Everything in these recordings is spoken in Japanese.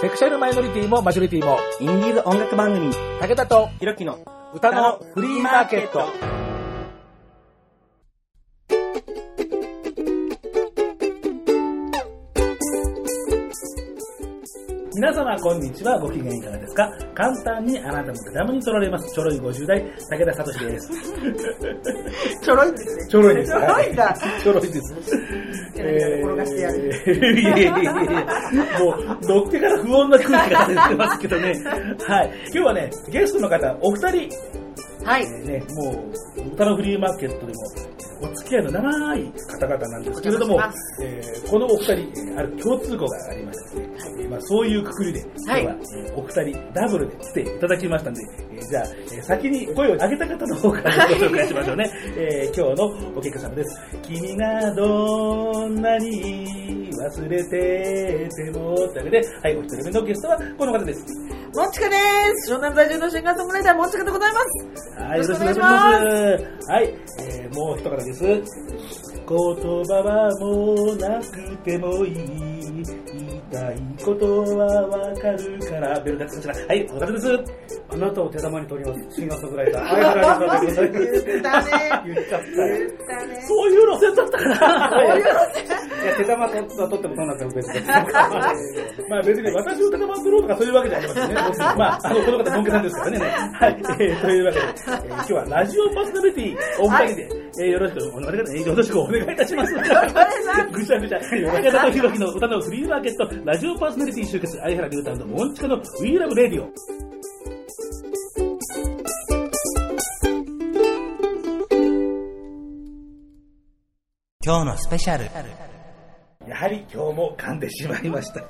セクシャルマイノリティもマジョリティも、インディーズ音楽番組、武田とひろきの歌のフリーマーケット。皆様こんにちは。ご機嫌いかがですか？簡単にあなたの手玉に取られます。ちょろい50代武田聡です。ちょろいんですね。ちょろいです。ちょろいんだ。ちょろいです転がしてやる。えーいやいやいやもう乗ってから不穏な空気が出てますけどねはい今日はねゲストの方お二人はい。ね、もう歌のフリーマーケットでもお付き合いの長い方々なんですけれどもえーこのお二人、えーある共通項がありまして、えーまあ、そういうくくりで、今日は、えーお二人ダブルで来ていただきましたんで、えーじゃあ、えー先に声を上げた方の方からご紹介しましょうね。えー今日のお客様です。君がどんなに忘れてても、というわけで、はい、お一人目のゲストはこの方です。もんちかです。湘南在住のシンガーソングライター、もんちかでございます。はい、よろしくお願いします。はい、えー、もう一方です。言葉はもうなくてもいい。言いたいことはわかるから。ベルダックこちら。はい、この方です。あなたを手玉に取ります、シンガーソングライター、相原原言ったね。言っちゃった。言ったね。そういう路線だったかな。そういうのいや、手玉取った取っても取らなくても別です。まあ別に私を手玉取ろうとかそういうわけじゃありませんね。まあ、あの、この方、本家さんですからね。はい、えー、というわけで、えー今日はラジオパーソナリティお二人で、えーよろしくお願いいたしよろしくお願いいたします。ぐちゃぐちゃ。ひろきの歌のフリーマーケット、ラジオパーソナリティ集結、相原龍太のモンチカの We Love Radio。今日のスペシャルやはり今日も噛んでしまいました。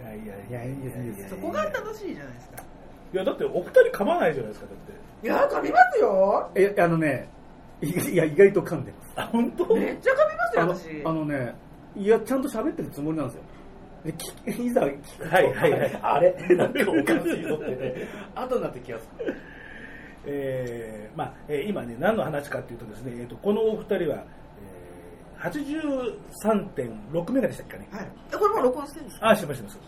いやいやいやいやいやいやそこが楽しいじゃないですか。いやだってお二人噛まないじゃないですか、だって。いや、噛みますよ。え、あのね、いいや、意外と噛んでます。あ、本当？めっちゃ噛みますよ、あの私。あのね、いや、ちゃんと喋ってるつもりなんですよ。で聞いざ聞くと、はいはいはいあれ？なんかおかしいぞってね、後になって気がする。えーまあえー今ね、何の話かというとですね、えー、とこのお二人は、えー、83.6メガでしたっけね。はい。えこれもう録音してるんですか？あ、してます、してます。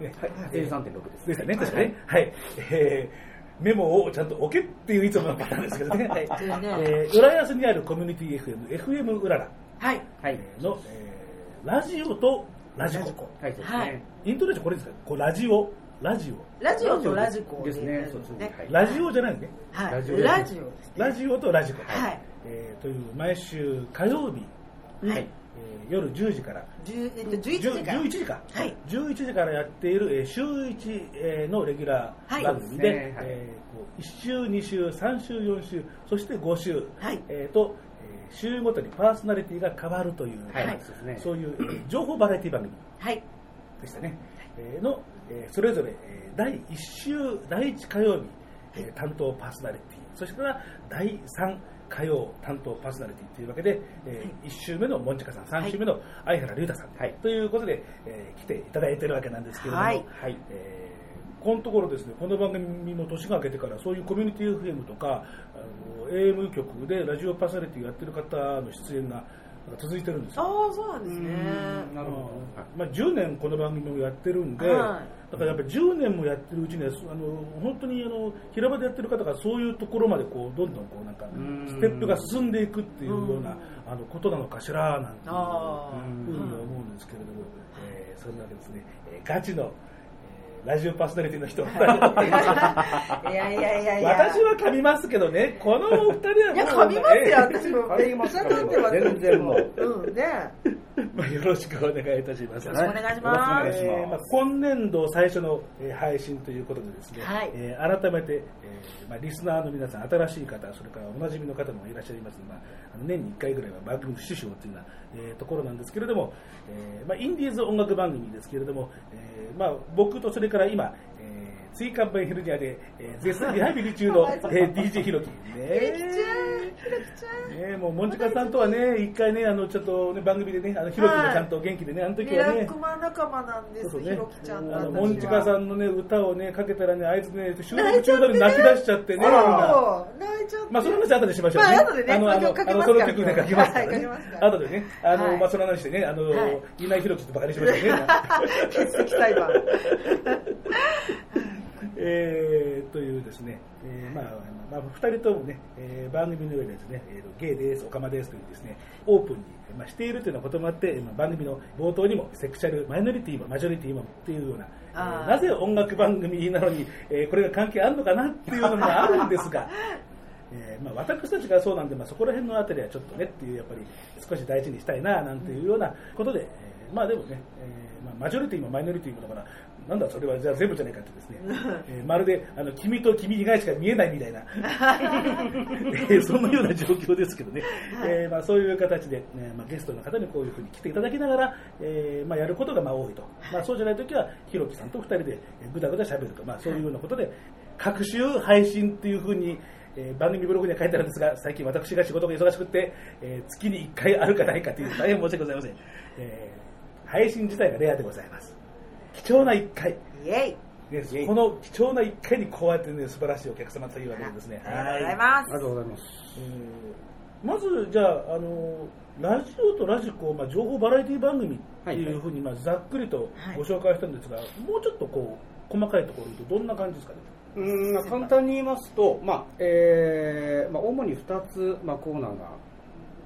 ね、はい、83.6です。でしたね、確かね。はい。えーメモをちゃんと置けっていういつものパターンですけどね。はい。えー、浦安にあるコミュニティ FM、FM うららはい。はい。の、えーラジオとラジコ。はい、そうですはいね。イントネーションこれですか？こうラジオ、ラジオ。ラジオとラジコですね。そうですね。ラジオじゃないね。はい。ラジオラジオですね。ラジオとラジコ。はい。えーという毎週火曜日、はい。えー夜10時から。10えっと、11時から。11時か、はい。11時からやっている、えー週1、えーのレギュラー番組で、はい。えーこう1週、2週、3週、4週、そして5週、はい。えーと、えー週ごとにパーソナリティが変わるという、はい。はい。そういう、えー情報バラエティ番組はい。でしたね、えーの、えーそれぞれ、えー第1週、第1火曜日、えー担当パーソナリティ、そしてから第3火曜担当パーソナリティというわけで、え1週目のもんちかさん、3週目の相原龍太さん、はい。ということで、えー来ていただいてるわけなんですけれども、はい。えーこのところですね、この番組も年が明けてから、そういうコミュニティ FM とか、あの AM 局でラジオパーソナリティをやってる方の出演が続いてるんですよ。ああ、そうなんですね。なるほど。まあ、10年この番組もやってるんで、はだからやっぱり10年もやってるうちにはあの本当にあの平場でやってる方がそういうところまでこうどんどんこうなんかんステップが進んでいくっていうようなあのことなのかしらなんていうあふうに思うんですけれども、えーそんなわけですね、えーガチの、えーラジオパーソナリティの人。あ。い。やいやいやいや。私は噛みますけどね。このお二人はもういや、噛みますよ、えー私も。噛みます全然もう。う。ん、ね。まあ、よろしくお願いいたします。よろしくお願いします。えーまあ、今年度最初の、えー配信ということでですね、はい。えー改めて、えーまあ、リスナーの皆さん、新しい方、それからおなじみの方もいらっしゃいます。ので、まあ、あの年に1回ぐらいは番組の趣旨をというような、えーところなんですけれども、えーまあ、インディーズ音楽番組ですけれども、えーまあ、僕とそれから今、えー、椎間板ヘルニアで、えー、絶賛リハビリ中の、えー、DJ ひろき。ねねもう、もんじかさんとはね、一回ね、あの、ちょっとね、番組でね、あの、ひろきもちゃんと元気でね、あの時はね、クマ仲間なんです、ひろきちゃんとあの、もんちかさんのね、歌をね、かけたらね、あいつね、収録中なのに泣き出しちゃってね、な泣いまあ、その話後でしましょうね。まあ後でねあの、あの、あのその曲ね、書きますからねはい書きます。から後でね、あの、はいまあ、その話してね、あのはい、稲井宏樹ってバカにしましたね。欠席裁判。えー、というですね、えーまあ、まあ、二人ともね、えー番組の上でですね、えーとゲイです、オカマですというですね、オープンに、まあ、しているというようなこともあって、まあ、番組の冒頭にも、セクシャルマイノリティもマジョリティもっていうような、えーなぜ音楽番組なのに、えーこれが関係あるのかなっていうのもあるんですが、えーまあ、私たちがそうなんで、まあ、そこら辺のあたりはちょっとねっていう、やっぱり少し大事にしたいななんていうようなことで、えーまあでもね、えーまあ、マジョリティもマイノリティもだから、なんだそれはじゃあ全部じゃないかってですね、えーまるであの君と君以外しか見えないみたいな、えーそんなような状況ですけどね、えーまあ、そういう形で、ねまあ、ゲストの方にこういうふうに来ていただきながら、えーまあ、やることがまあ多いと、まあ、そうじゃないときは、ひろきさんと二人でえーぐだぐだ喋ると、まあ、そういうようなことで、各種配信っていうふうに、えー番組ブログには書いてあるんですが、最近私が仕事が忙しくて、えー月に1回あるかないかという大変申し訳ございません。えー配信自体がレアでございます。貴重な1回。イェイ。ね、この貴重な1回にこうやってね、素晴らしいお客様というわけでですね。ありがとうございはますあり。がとうございます。えーまず、じゃあ、あの、ラジオとラジコ、まあ、情報バラエティ番組っていうふうに、まあ、ざっくりとご紹介したんですが、もうちょっとこう、細かいところで言うと、どんな感じですかね？うーんまあ簡単に言いますと、まあえーまあ、主に2つ、まあ、コーナーが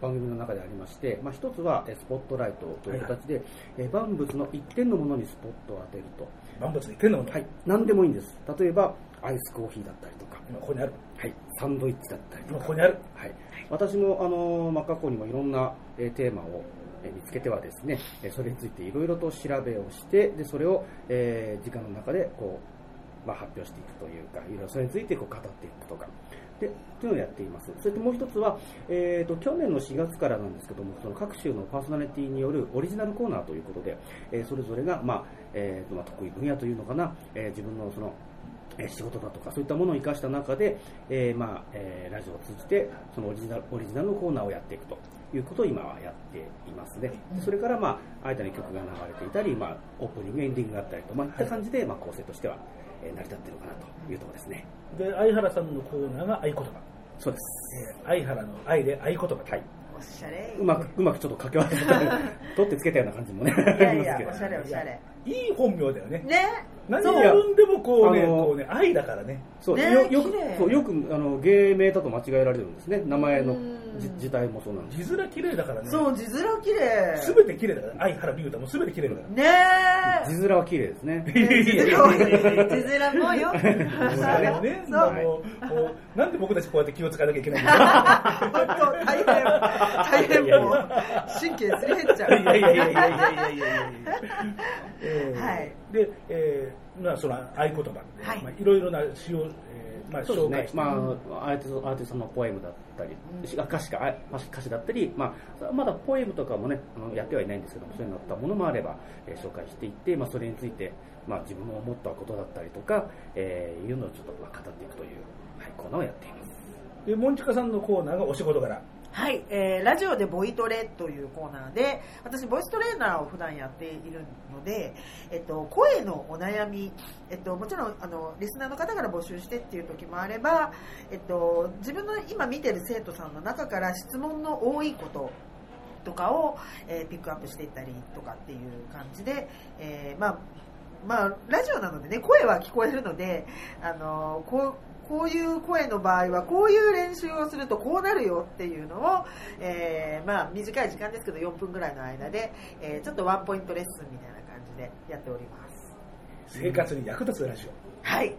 番組の中でありまして、まあ、1つはえースポットライトという形で、えー万物の一点のものにスポットを当てると、万物に一点のもの。はい、何でもいいんです。例えばアイスコーヒーだったりとか、今ここにある。はい、サンドイッチだったりとか。今ここにある。はい、私もあの、まあ、過去にもいろんな、えーテーマを、えー見つけてはですね、えーそれについていろいろと調べをしてでそれを、えー時間の中でこう、まあ、発表していくというかいろいろそれについてこう語っていくとか。でというのをやっています。それともう一つは、えー、と去年の4月からなんですけどもその各種のパーソナリティによるオリジナルコーナーということで、えーそれぞれが、まあえーとまあ、得意分野というのかな、えー自分のそのえー仕事だとかそういったものを生かした中で、えーまあえーラジオを通じてそのオリジナルオリジナルのコーナーをやっていくということを今はやっていますね、でそれから、まあ、間に曲が流れていたり、まあ、オープニングエンディングがあったりと、まあ、いった感じで、まあ、構成としては、えー成り立っているのかなというところですねで、相原さんのコーナーが合言葉。そうです、えー相原の愛で合言葉。はい、おしゃれ。うまくうまくちょっと掛け合わせた 取ってつけたような感じもねいやいやあり、ますけどおしゃれおしゃれ。いい本名だよね。ね。何そうやるんでもこうね、こうね、愛だからね。そうよよくよくあの芸名だと間違えられるんですね。名前の字体もそうなんです。字面綺麗だからね。そう字面綺麗。すべて綺麗だから相原太もすべて綺麗だからねえ。字面は綺麗ですね。字面 もよねそう。もうもうなんで僕たちこうやって気を使わなきゃいけないんだ本当大変大変もう神経すり減っちゃう。いやいやいやいやいやいやいやはいでえーまあ、その合言葉で、はい。まあ、いろいろな詩を、えーまあ、そうですね。紹介して、まあ、アーティストアーティストのポエムだったり、歌詞かあ歌詞だったり、まあ、まだポエムとかもねあのやってはいないんですけどもそういうのあったものもあれば、えー紹介していって、まあ、それについて、まあ、自分の思ったことだったりとか、えーいうのをちょっとまあ語っていくという、はい、コーナーをやっています。でモンチカさんのコーナーがお仕事柄はい、えーラジオでボイトレというコーナーで私ボイストレーナーを普段やっているので、えっと、声のお悩み、えっと、もちろんあのリスナーの方から募集してっていう時もあれば、えっと、自分の今見てる生徒さんの中から質問の多いこととかを、えーピックアップしていったりとかっていう感じで、えーまあまあ、ラジオなのでね声は聞こえるのであのこうこういう声の場合はこういう練習をするとこうなるよっていうのを、えーまあ、短い時間ですけど4分ぐらいの間で、えーちょっとワンポイントレッスンみたいな感じでやっております。生活に役立つラジオ、はい。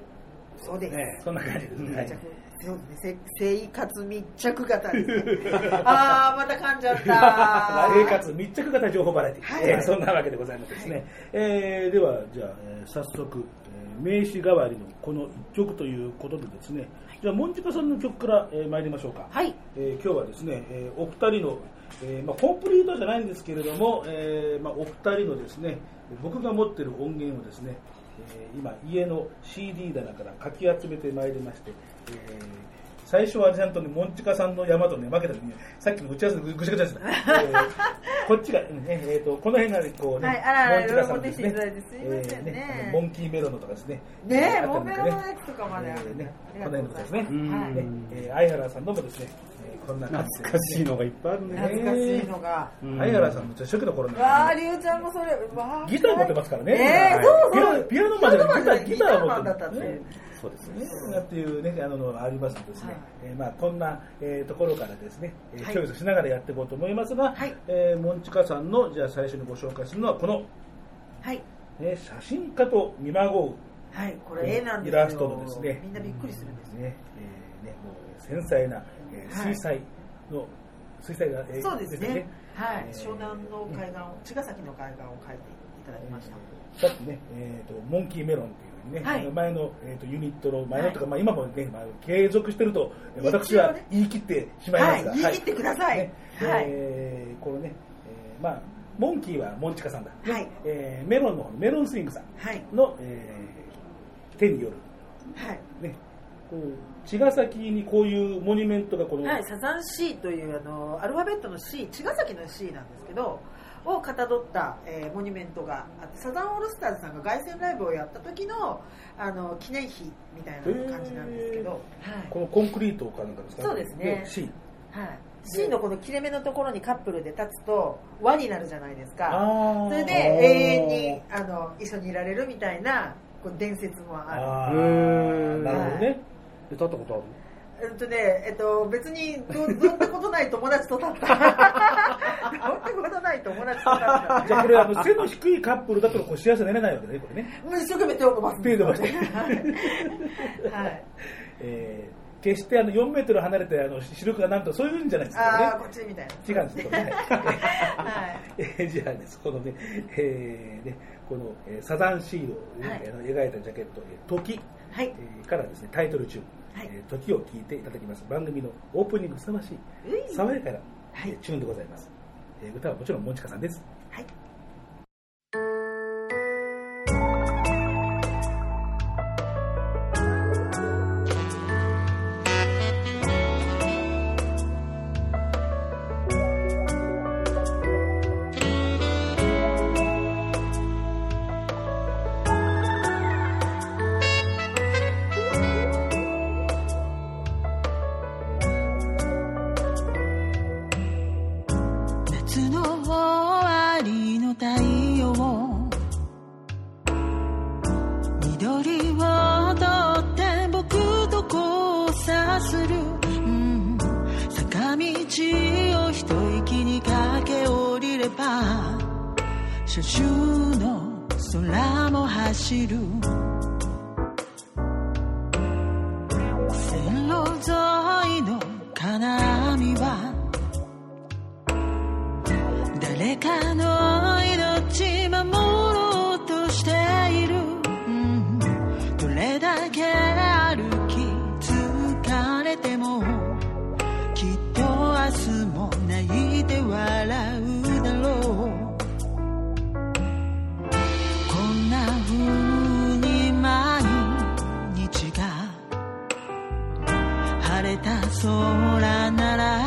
そうです、ね、そんな感じですね、そうですね。せ生活密着型ですね。ああまた噛んじゃった。生活密着型情報バラエティ、はい。えーそんなわけでございますですね、えーではじゃあ、えー早速、えー名詞代わりのこの一曲ということでですねじゃあモンチカさんの曲から、えー参りましょうか。はい。えー今日はですね、えーお二人の、えーまあ、コンプリートじゃないんですけれども、えーまあ、お二人のですね僕が持ってる音源をですね、えー今家の CD 棚からかき集めてまいりまして、えー最初はちゃんとね、モンチカさんの山とね、負けた時に、さっきの打ち合わせでぐちゃぐちゃですね。えーこっちが、ね、えっ、と、この辺がね、こうね、はいモンチカさんですねいろいろ持ってきていただいてすいませんねえーモンキーメロンのとかですね。ねえあったんでモンベロのやつとかまであるえーね、この辺のことですね。うんはいねえー相原さんのもですね、えーこんな感じで懐かしいのがいっぱいあるね。懐かしいのが。うん相原さんも初期の頃にわあ、りゅうちゃんもそれ、わあ。ギター持ってますからね。えー、そうそう。ピアノまでギターギター持ってギターそうですね。ね、っていうね、あのありますのでですね、はい。えーまあ、こんな、えーところからですね、えーはい。チョイスしながらやっていこうと思いますが、はい。えーモンチカさんの、じゃあ最初にご紹介するのは、この、はい。ね、写真家と見まごはい、これ絵なんですよ。イラストのですね。みんなびっくりするんですう、ね、えーね、もう繊細な、えーはい。水彩の、水彩が、えーそうですね。はい。え。ー湘南の海岸を、茅ヶ崎の海岸を描いていただきました。さっきね、えーと、モンキーメロンっていうね、はい。前の、えー、とユニットの前のとか、まあ、今もね、まあ、継続してると私は言い切ってしまいますが、はい言い切ってください。ね。はい。えーこのね、えーまあ、モンキーはモンチカさんだ、ね。はい。えーメロンのメロンスイングさんはい。の、えー手による、はい。ね、こう茅ヶ崎にこういうモニュメントがこの、はい、サザン C というあのアルファベットの C 茅ヶ崎の C なんですけどをかたどった、えーモニュメントがあってサザンオールスターズさんが凱旋ライブをやった時のあの記念碑みたいな感じなんですけど、はい。このコンクリートかなんかですか？そうですね。C はい、C のこの切れ目のところにカップルで立つと輪になるじゃないですか。それで永遠にあの一緒にいられるみたいなこう伝説もあある。へー。ーなるほどね、歌ったことある？えっとね、えっと、別にど、どんなことない友達と立った。どんなことない友達と立った。じゃあこれあの背の低いカップルだとこう幸せになれないわけねこれね、もう一生懸命手を伸ばす。手を伸ばしてはい。はい。えー決してあの4メートル離れてあの視力がなんとそういうんじゃないですああ、かこっちみたいな。ね違うんですこれね、はい。えーじゃあですこのね,、えーねこの、えーサザンシードをね、はい描いたジャケット「えー時」はい。えーからですねタイトル中「はい。えー時」を聞いていただきます。番組のオープニングふさわしい爽やかな、チューンでございます、えー歌はもちろんモンチカさんです金網は誰かの命守ろうとしている、うん。どれだけ歩き疲れてもきっと明日も泣いて笑うだろう。こんな風に毎日が晴れた空ならい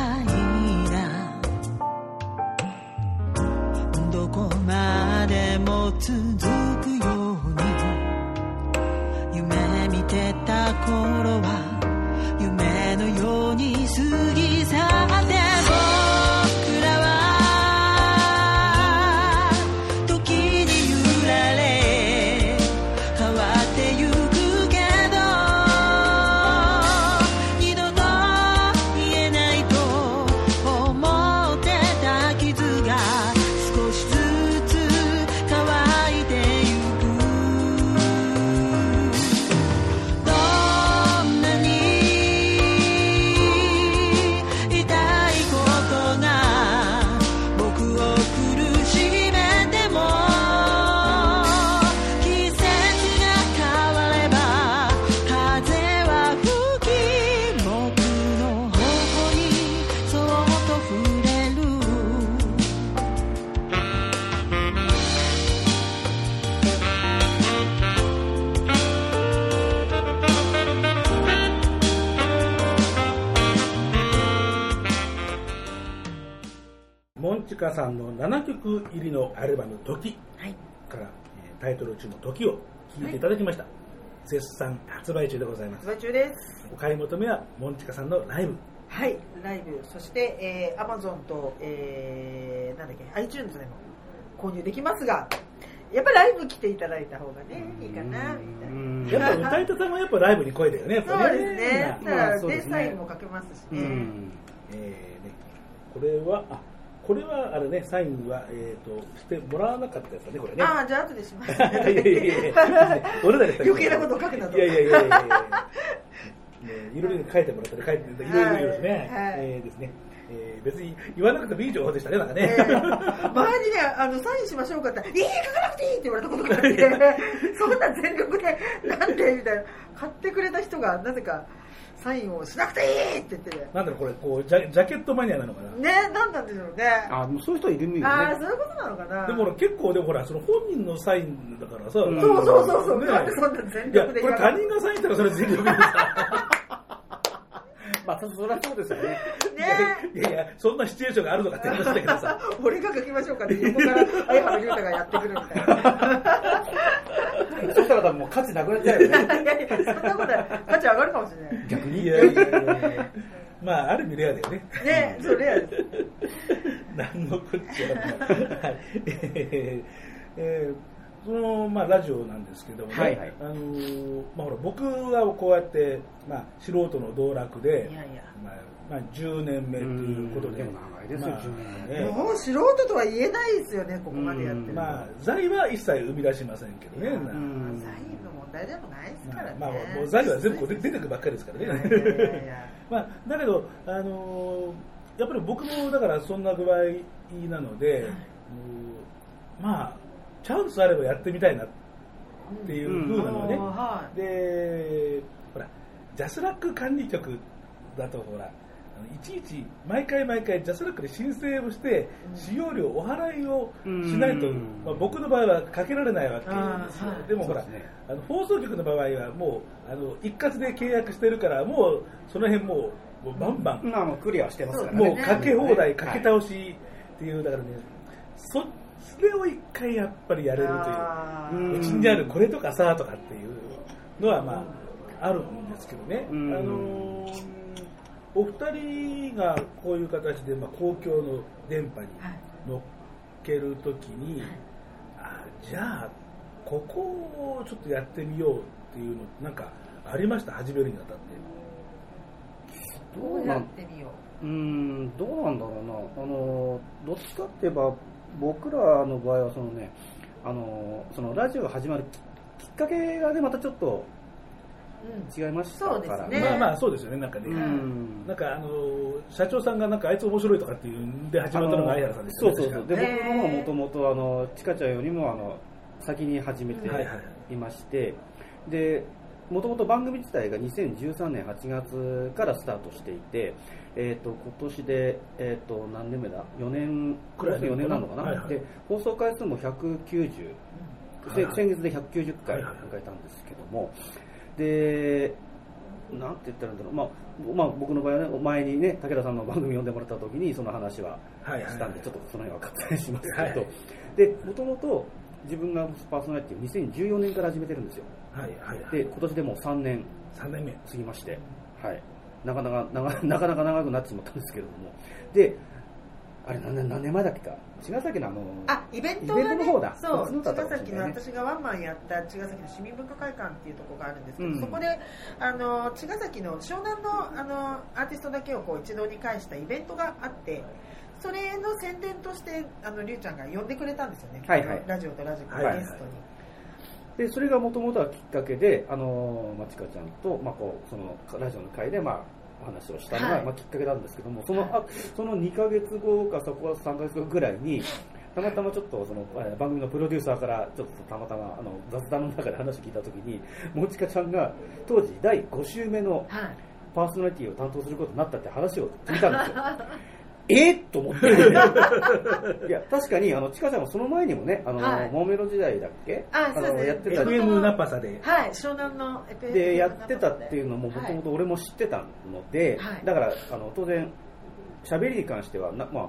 カさんの7曲入りのアルバム「時はい。から、えータイトル中の「時を聴いていただきました、絶賛発売中でございます発売中です。お買い求めはモンチカさんのライブはい、ライブ、そして、えー、Amazon と、えー、なんだっけ、iTunes でも購入できますが、やっぱりライブ来ていただいた方がね、いいかな、みたいな。やっぱ歌い手さんもやっぱライブに声だよねやっぱそうですね。まあサインもかけますしうね。んえーねこれはあこれはあれねサインは、えー、としてもらわなかったやつだねこれねああ、じゃあ後でします。いやいやいや俺ら余計なこと書くなといやいやいやいやいやねいろいろ書いてもらったり書いていろいろですね、はいえーですね、えー別に言わなくてもいい情報でしたねなんかね、えー前にね、あの、サインしましょうかっていい、書かなくていいって言われたことがあって、そんな全力で、なんでみたいな。買ってくれた人が、なぜか、サインをしなくていいって言ってて。なんだろうこれこうジャジャケットマニアなのかな、ね、なんなんでしょうね。あもうそういう人いるよねああ、そういうことなのかな。でも結構でもほらその本人のサインだからさ、うんそうそうそうそう。ねなんでそんな全これ他人がサインしたらそれ全力でさ まあそそりゃそうですよね。ね。いやいやそんなシチュエーションがあるのかって話だけどさ。俺が書きましょうかって横から相原龍太がやってくるみたいな。そしたら多分もう価値なくなっちゃうよね。いやいやそんなことない。価値上がるかもしれない。逆に。いやいやいや。いやまあある意味レアだよね。ね、それやです。何のこっちゃ。はい。えーえーその、まあ、ラジオなんですけどもね、はいはい。あのーまあ、ほら僕はこうやって、まあ、素人の道楽でいやいや。まあまあ、10年目ということで長いですよまあ10年。ねもう素人とは言えないですよね、ここまでやってる。まあ、財は一切生み出しませんけどね、いやなうんサインの問題でもないですからね。まあ、まあ、もう財は全部 出てくるばっかりですからね。いやいやいや。まあ、だけど、あのーやっぱり僕もだからそんな具合なので、もうまあ、チャンスあればやってみたいなっていう風なのね、うんはい。で、ほら、 JASRAC 管理局だと、ほら、あのいちいち毎回毎回 JASRAC で申請をして、うん。使用料お払いをしないと、うん。まあ、僕の場合はかけられないわけですよ。あーはい。でもほら、ね。あの放送局の場合はもうあの一括で契約してるからもうその辺もうもうバンバン、うクリアしてますからね。もうかけ放題かけはい。倒しっていうだからねそそれを一回やっぱりやれるという。うちにあるこれとかさとかっていうのはまああるんですけどね、あうん。のーお二人がこういう形で、まあ、公共の電波にはい。乗っけるときに、あじゃあここをちょっとやってみようっていうのなんかありました？始めるにあたって。どうやってみよう？ーんどうなんだろうな。あのどっちかって言えば僕らの場合はそのねあのそのラジオが始まるききっかけがねまたちょっとう。うん。違いましたから。そうですね。まあまあそうですよねなんかね、うん。なんかあの社長さんがなんかあいつ面白いとかっていうんで始まったのが相原さんですよねそうそうそう。で確僕の方はもともとあのちかちゃんよりもあの先に始めていまして。でもともと番組自体が2013年8月からスタートしていて、えー、と今年で、えー、と何年目だ？4年くらい4年なのかな、はいはいで放送回数も190はいはい。で先月で190回はいはい迎えたんですけども、で、なんて言ったらいいんだろう、まあ、まあ、僕の場合はね、前にね、武田さんの番組呼んでもらった時に、その話ははいはい。したんで、ちょっとその辺は割愛しますけど、はいで、もともと自分がパーソナリティを2014年から始めてるんですよ。はいはいはい。で、今年でもう3年3年目。過ぎまして、はい。なかなか、なか なかなか長くなってしまったんですけれども、で、あれ何年何年前だっけか、茅ヶ崎のあの、あ、イベントが、ね、イベントの方だ。そう、茅ヶ崎の私がワンマンやった茅ヶ崎の市民文化会館っていうところがあるんですけど、うん。そこであの茅ヶ崎の湘南のあのアーティストだけをこう一堂に会したイベントがあって。それの宣伝としてあのりゅうちゃんが呼んでくれたんですよね、はいはい。ラジオとラジコはいはいのゲストに、でそれがもともとはきっかけで、あのまちかちゃんと、まあ、こうそのラジオの会で、まあ、お話をしたのが、はいまあ、きっかけなんですけども、その,、はいあその2ヶ月後か、そこは3ヶ月後ぐらいに、たまたまちょっとそのえー番組のプロデューサーからちょっとたまたまあの雑談の中で話を聞いたときに、もちかちゃんが当時第5週目のはいパーソナリティを担当することになったって話を聞いたんですよ。え？っと思って。いや、確かに、あの、ちかちゃんもその前にもね、あの、はい。モーメロ時代だっけ？の、あそうですねやってた。FM ナパサで。はい、湘南のエペでやってたっていうのももともと俺も知ってたので、はい。だからあの当然喋りに関してはな、まあ、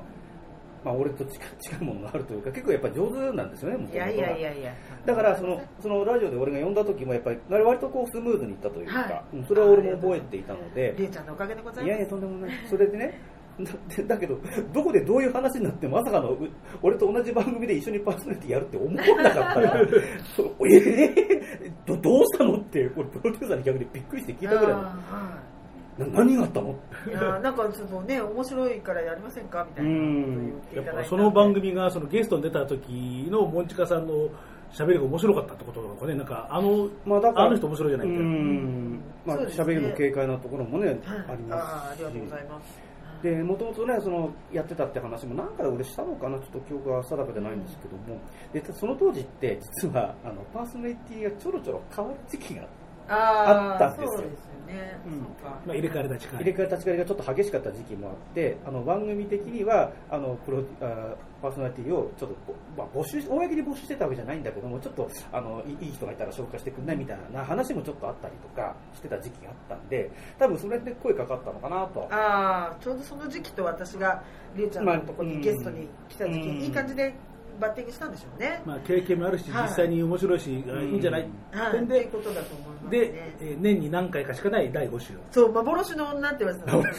まあ、俺と近近いものがあるというか結構やっぱ上手なんですよね元々は。いやいやいやいや。だからそのそのラジオで俺が呼んだ時もやっぱり割とこうスムーズにいったというか、はい。うんそれは俺も覚えていたので。りゅうちゃんのおかげでございます。いやいやとんでもない。それでね だけどどこでどういう話になってまさかのう俺と同じ番組で一緒にパーソナリティやるって思わなかったから えー、どどうしたのってこれプロデューサーに逆にびっくりして聞いたぐらいの何があったの？いいやーなんかちょっとね面白いからやりませんか？みたいなことを言っていやただいたっぱその番組がそのゲストに出た時のモンチカさんの喋りが面白かったってことなのかね。なんかあの、まあだからあの人面白いじゃないみたいなうん。まあね。喋りの軽快なところもね、はい。あります。あーありがとうございますでもともとねそのやってたって話も何かで俺したのかなちょっと記憶は定かじゃないんですけども。でその当時って実はあのパーソナリティがちょろちょろ変わる時期があったんですよ。そうですよね、うん。まあ、入れ替わり立ち替わり入れ替え立ち替わりがちょっと激しかった時期もあってあの番組的にはあのプロあパーソナリティをちょっとこう、まあ、募集公に募集してたわけじゃないんだけどもちょっとあのいいい人がいたら紹介してくんないみたいな話もちょっとあったりとかしてた時期があったんで多分それで声かかったのかなとああちょうどその時期と私がりゅうちゃんのとこまあにゲストに来た時期、うん。いい感じでバッティングしたんでしょうね、まあ、経験もあるし、はい。実際に面白いし、い、いんじゃない、はい、点でっていうことだと思いますね。で、えー年に何回かしかない第5週。そう幻の女って言われてたんで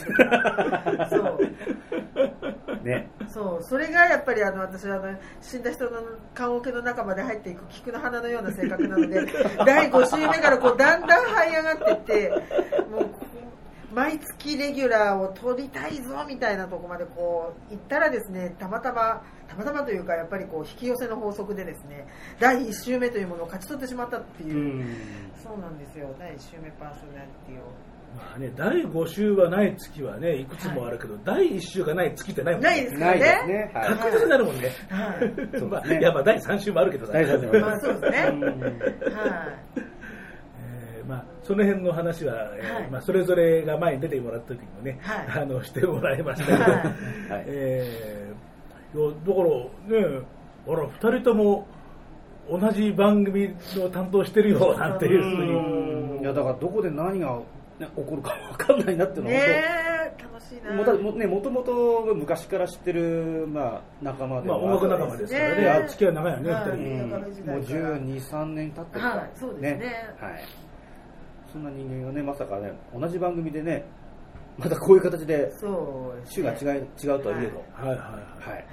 すよ。そうね。そうそれがやっぱりあの私はあの死んだ人の棺桶の中まで入っていく菊の花のような性格なので 第5週目からこうだんだん這い上がっていってもう毎月レギュラーを取りたいぞみたいなところまでこう行ったらですねたまたまたまたまというかやっぱりこう引き寄せの法則でですね第1週目というものを勝ち取ってしまったっていうう、ん。そうなんですよ。第1週目パーソナリティをまあね、第5週はない月はねいくつもあるけど、第1週がない月ってないもんないですないですね。はい。確実になるもんね、はい。そ うまあ、いやまあ第3週もあるけどさ。第三週もある。まあそうですね。うんはい。えーまあ、その辺の話は、えーはい。まあ、それぞれが前に出てもらった時にもね、はい。あのしてもらいました。けど、はい。はい。えーだからねあら2人とも同じ番組の担当してるよなんていうふうに。うん。いやだからどこで何が、ね、起こるか分かんないなっていうのはね本え楽しいな。当もたもねもともと昔から知ってる、まあ、仲間でまあ、は音楽仲間ですからね、ねあ付き合い長いよね、はい2う人。もうから。12、3年経ってるか。ら、はいそうですね。はい、そんな人間がね、まさかね、同じ番組でね、またこういう形でそうです種ねが違い違うとはいえど、はいはいはい。はい。はい。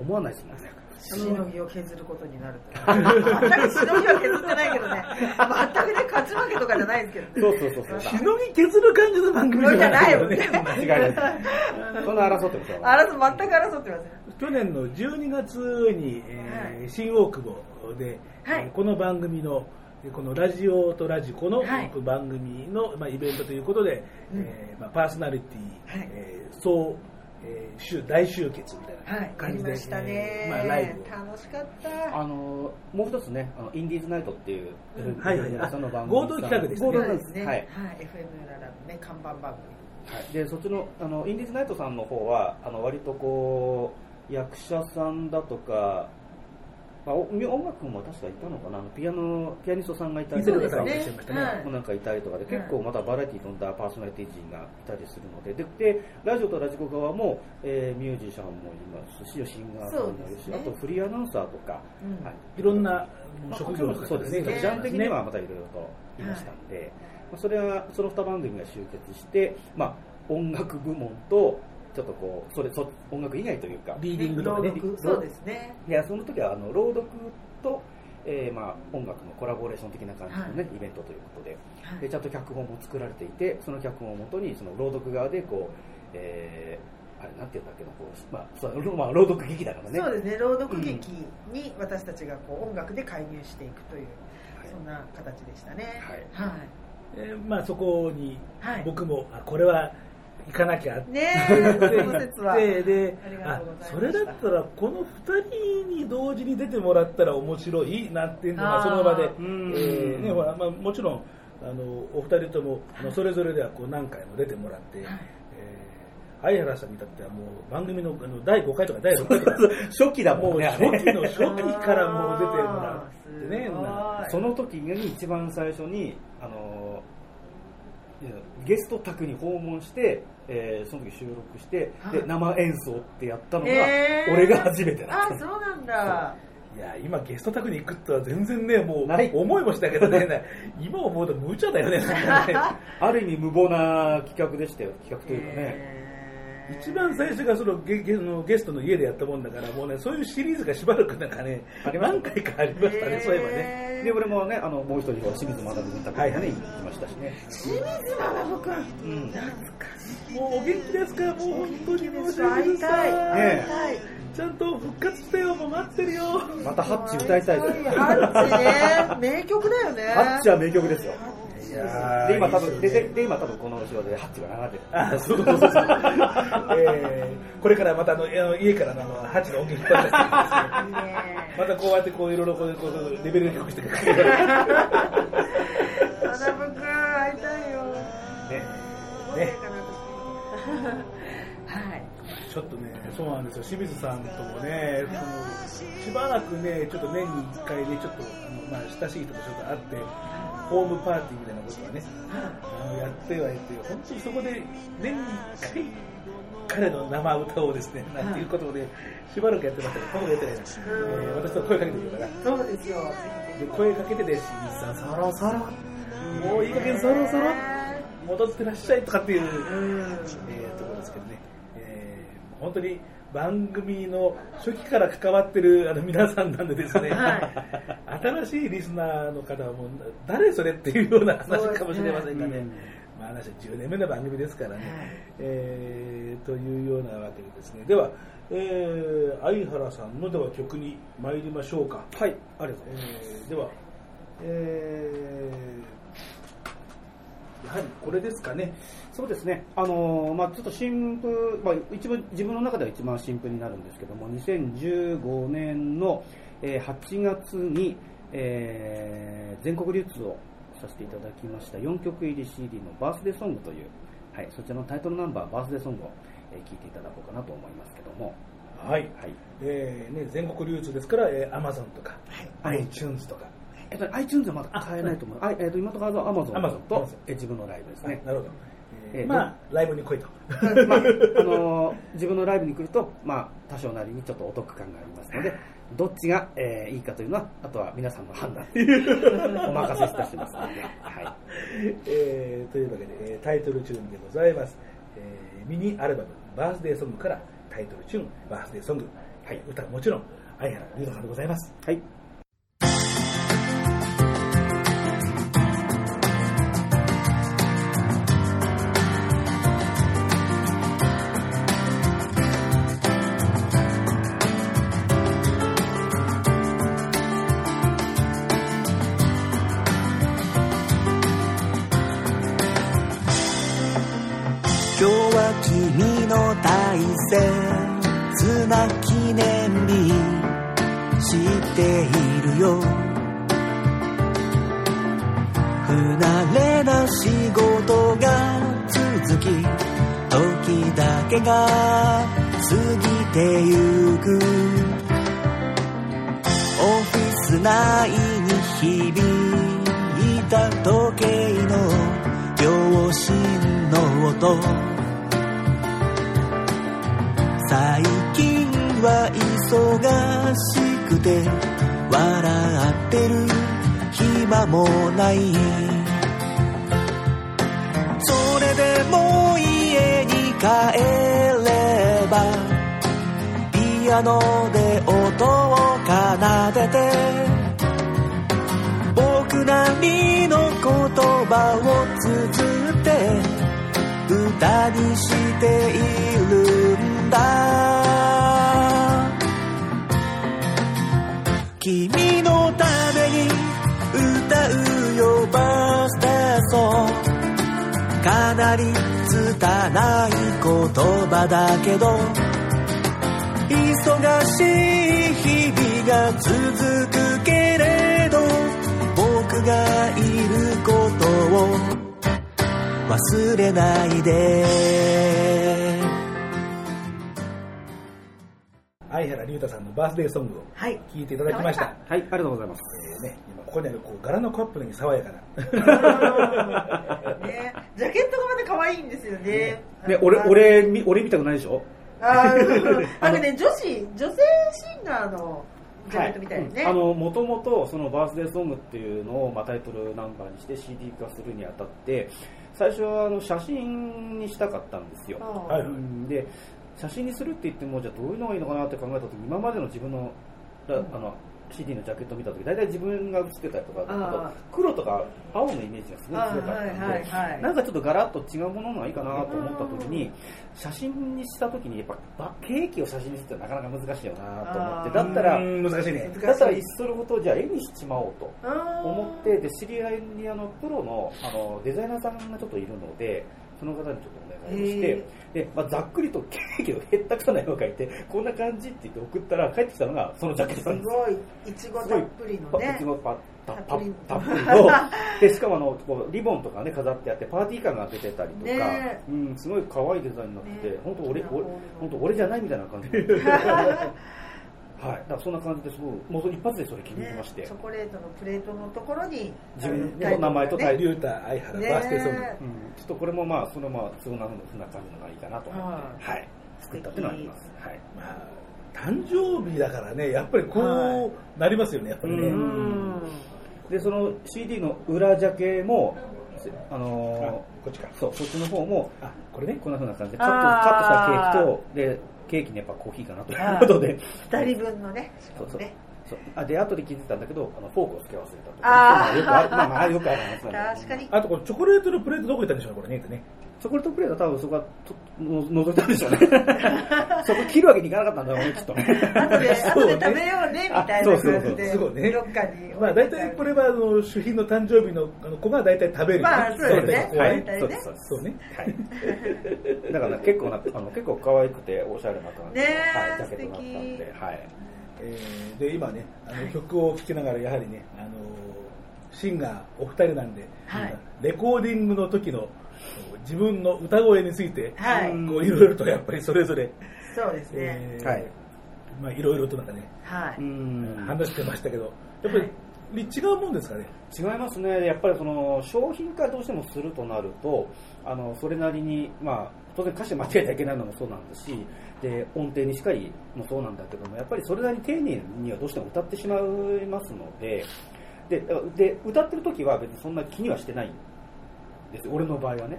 思わないですもんね。しのぎを削ることになると。全くしのぎは削ってないけどね。全くね勝ち負けとかじゃないですけど。そうそうそうそう。しのぎ削る感じの番組じゃないよね。じゃないもんね間違いない。そんな争ってますよ。争全く争ってません。去年の12月に、えーはい。新大久保で、はい。えーこの番組のえーこのラジオとラジコのはい。番組の、まあ、イベントということで、うん。えーまあ、パーソナリティ、はい。えー総、えー集大集結みたいはない感じで、したね。えーまあ、ライブ。を楽しかったあのもう一つね、あのインディーズナイトっていう、うん。はいはいはい。その番組合同企画ですね。合同そうですね。はい。FM ララのね看板番はい、でそっちのあのインディーズナイトさんの方はあの割とこう役者さんだとか、まあ、お音楽も確かいたのかな？あのピアノピアニストさんがいたりとかくださいね。なんかいたりとかではい。結構またバラエティー飛んだパーソナリティ陣がいたりするので。ででラジオとラジコ側も、えーミュージシャンもいますしシンガーさんもいるし、ね。あとフリーアナウンサーとか、うん。はい、いろんなまあ職業の方そうですね、ね。ジャン的にはまたいろいろといましたんで、まあ、それはその2番組が集結して、まあ、音楽部門とちょっとこうそれそ音楽以外というか。リーディングとかね。朗読。そうですね。いやその時はあの朗読と、えーまあ、音楽のコラボレーション的な感じの、ねイベントということで。はい。でちゃんと脚本も作られていてその脚本をもとにその朗読側でこう、えーあれなんていうんだっけなこう、まあそう まあ、朗読劇だからね。そうですね。朗読劇に私たちがこう音楽で介入していくという、はい。そんな形でしたね。はい。はえーまあ、そこにはい。僕も、あこれは行かなきゃい、ねえそでであそれだったらこの2人に同時に出てもらったら面白いなんていうのがその場で、えうん。ーねほらまあ、もちろんあのお二人ともあのそれぞれではこう何回も出てもらって、相原さんに至ってはもう番組のあの第5回とか第6回とか 初期だもんね初期の初期からもう出てもらってね その時に一番最初にあのゲスト宅に訪問してえーその時収録して、はい。で生演奏ってやったのが、えー。俺が初めてだあった。そうなんだ。いや今ゲスト宅に行くってのは全然ねもう思いもしたけどね今思うと無茶だよね。ある意味無謀な企画でしたよ。企画というかね、えー一番最初がそのゲゲのゲストの家でやったもんだからもうねそういうシリーズがしばらくなんかね何回かありましたね、そういえばね。えーで俺もねあのもう一人は清水学の宅にね、はい行きましたしね、清水学君うん、ね。もうお元気ですか？もう本当に申し訳会ないいたい。え。会いたいちゃんと復活してよもう待ってるよ。またハッチ歌いたいですハッチね名曲だよね。ハッチは名曲ですよ。いやーで今多分でで今多分この後ろでハッチが流れてる。あそうそうそうそう、えーこれからまたあのあの家からのあのハチの音源聞こえたりしてまたこうやってこういろいろこうこうレベル低くしてくる学ぶくん会いたいよ。ね。ね。はいちょっとね、そうなんですよ、清水さんともね、そのしばらくね、ちょっと年に1回ね、ちょっとあの、まあ、親しい人とちょっと会って、ホームパーティーみたいなことはね、あのやってはいて、本当にそこで年に1回、彼の生歌をですね、なんていうことで、しばらくやってましたけど、今度やってないです、えー私と声かけてくるから、そうですよ。で声かけてて、清水さん、そろそろ、もういい加減そろそろ、戻ってらっしゃいとかっていう。うん。えーところですけどね、えー本当に番組の初期から関わってるあの皆さんなんでですね、は新しいリスナーの方はもう誰それっていうような話かもしれませんがね、うん。まあ話は10年目の番組ですからね、はい。えーというようなわけでですね、では、えー相原さんのでは曲に参りましょうか。はい。ありがとうございえーでは、えーやはりこれですかね。そうですね、あのーまあ、ちょっと新譜、まあ、一番自分の中では一番新譜になるんですけども、2015年の、えー8月に、えー全国流通をさせていただきました4曲入り CD のバースデーソングという、はい、そちらのタイトルナンバー、バースデーソングを、えー聞いていただこうかなと思いますけども、はい。はい。えーね、全国流通ですから、えー、Amazon とか、はい。iTunes とか、えっと、iTunes はまだ買えないと思う、あえっと、今のところ Amazon Amazon と、えー自分のライブですね。なるほど。えーえーまあ、ライブに来いと。まあ、あの自分のライブに来ると、まあ、多少なりにちょっとお得感がありますので、どっちが、えーいいかというのは、あとは皆さんの判断 お任せいたしますので、はい。えーというわけで、えータイトルチューンでございます。えーミニアルバム、バースデーソングからタイトルチューン、バースデーソング。はい、歌はもちろん、相原龍斗さんでございます。はい。ているよ。不慣れな仕事が続き時だけが過ぎてゆく。オフィス内に響いた時計の秒針の音。最近は忙しくて笑ってる。暇もない。それでも家に帰ればピアノで音を奏でて僕なりの言葉を綴って歌にしている。君のために歌うよバースデーソン。かなり拙い言葉だけど忙しい日々が続くけれど僕がいることを忘れないで。相相原龍太さんのバースデーソングをはい聴いていただきました。わはい、ありがとうございます。えーね、今ここにあるこう柄のカップのように爽やかな。ね、ジャケットがまた可愛いんですよね。ね、俺、俺、み俺見たくないでしょ？あーなんかね、女子、女性シンガーのジャケットみたいですね。あの、もともと、そのバースデーソングっていうのを、まあ、タイトルナンバーにして CD 化するにあたって、最初はあの写真にしたかったんですよ。はいうんで、写真にするって言っても、じゃあどういうのがいいのかなって考えたとき、今までの自分の、らあの、CD のジャケットを見たとき、大体自分が写ってたりとか、あと黒とか青のイメージがすごい強かったんで、はいはいはいなんかちょっとガラッと違うものがいいかなと思ったときに、写真にしたときに、やっぱばケーキを写真にするってなかなか難しいよなと思って、だったら、うん難しいね。だったらいっそのことをじゃあ絵にしちまおうと思って、で知り合いにあのプロのあのデザイナーさんがちょっといるので、その方にちょっとお願いをして、でまあ、ざっくりとケーキをへったくさな絵を描いて、こんな感じって言って送ったら、帰ってきたのがそのジャケットすなんです。ごい、いちごたっぷりのね。いち。ごパたたっぷり。たっぷりの。でしかもあのこうリボンとかね飾ってあってパーティー感が出てたりとか、ねうん、すごい可愛いデザインになってて、ね本当俺俺本当俺じゃないみたいな感じ。で はい、だからそんな感じですごいもう一発でそれ気に入りまして、ねチョコレートのプレートのところに自分あの名前とタイトル龍太相原ねバースデーソング。うん、ちょっとこれもまあそのまあそんなふうな感じのがいいかなと思って、ははい、作ったっていうのはあります。はい。まあ、誕生日だからね、やっぱりこはうなりますよね、やっぱりね。でその CD の裏ジャケもああのこっちか。ーそうそっちの方もあ、これね。こんな風な感じでカットカットしたケーキとでケーキにやっぱコーヒーかなということで、二人分のね、そうそう。そう。あで後で気づいたんだけどあのフォークをつけ忘れたと。あー。よくある。まあまあよくある話なんだ確かに。あとこれチョコレートのプレートどこ行ったんでしょうね、これね。ねチョコレートプレートは多分そこはとの覗いたんでしょうね そこ切るわけにいかなかったんだろうねきっとね後で、そうね後で食べようね、みたいな感じあそうそうで。そうねどっかに。まあ大体これはあの主賓の誕生日のあの子が大体食べる。まあそうですね大体ねそうね。はい。だから結構なあの結構可愛くておしゃれな感じの、ねえはい、ジャケットだったんで、はい。えーで今ねあの曲を聴きながらやはりねあのシンガーお二人なんで、はいレコーディングの時の自分の歌声について、はいこういろいろとやっぱりそれぞれ、そうですね。えーはいまあいろいろとなんかね、はい。ん話してましたけどやっぱり違うもんですかね？違いますね。やっぱりその商品化どうしてもするとなると、あのそれなりにまあ当然歌詞間違えちゃいけないのもそうなんですし、で音程にしっかりもそうなんだけども、やっぱりそれなりに丁寧にはどうしても歌ってしまいますので、でで歌ってる時は別にそんな気にはしてないんです。俺の場合はね。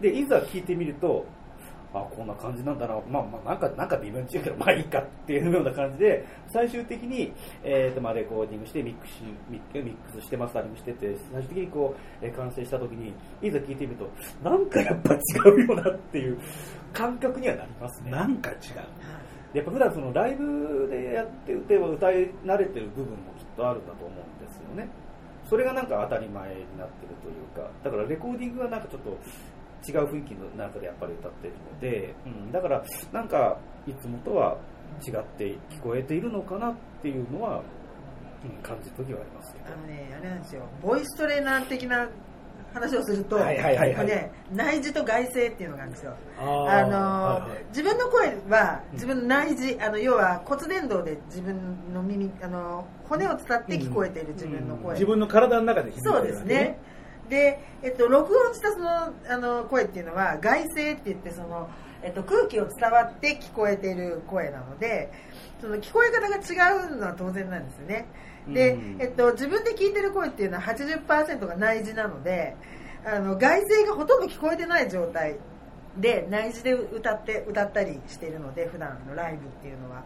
でいざ聞いてみると。あこんな感じなんだな、まあ、まあなんかなんか微妙に違うけど、まあいいかっていうような感じで、最終的に、えーとまあ、レコーディングしてミックスしミックスしてマスタリングしてて、最終的にこう、えー完成した時に、いざ聞いてみると、なんかやっぱ違うよなっていう感覚にはなりますね。なんか違うやっぱ普段そのライブでやって歌を歌い慣れてる部分もきっとあるんだと思うんですよね。それがなんか当たり前になってるというか、だからレコーディングはなんかちょっと違う雰囲気の中でやっぱり歌ってるので、うん、だからなんかいつもとは違って聞こえているのかなっていうのは、うん、感じる時はありますけど。あのね、あれなんですよ。ボイストレーナー的な話をすると、はいはいはいはいこれね、内耳と外声っていうのがあるんですよ。あのーはいはい自分の声は自分の内耳、あの要は骨伝導で自分の耳、あの骨を伝って聞こえている自分の声。自分の体の中で響いてるそうですね。で、えっと、録音したそのあの声っていうのは外声って言ってその、えっと、空気を伝わって聞こえている声なのでその聞こえ方が違うのは当然なんですよね。でうん、えっと、自分で聞いてる声っていうのは80%が内耳なのであの外声がほとんど聞こえてない状態で内耳で歌って歌ったりしているので普段のライブっていうのは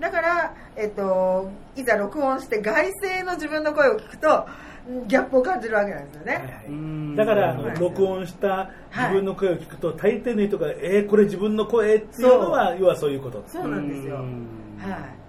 だから、えっと、いざ録音して外声の自分の声を聞くとギャップを感じるわけなんですよね、はいはい。うん。だから録音した自分の声を聞くと、大抵の人が、えー、これ自分の声っていうのは、要はそういうこと。そうなんですよ、うん。はい。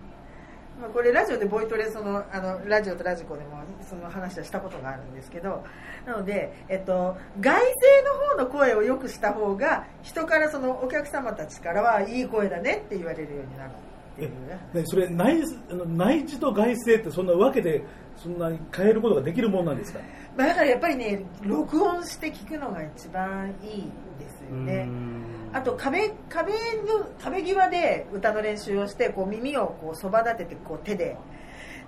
まあ、これラジオでボイトレそのあのラジオとラジコでもその話はしたことがあるんですけどなので、えっと、外声の方の声をよくした方が人からそのお客様たちからはいい声だねって言われるようになるっていうね。ね、それ内あの内耳と外声ってそんなわけでそんなに変えることができるもんなんですか？まあ、だからやっぱりね録音して聞くのが一番いいですよね。うん。あと壁壁の壁際で歌の練習をしてこう耳をこうそば立ててこう手で。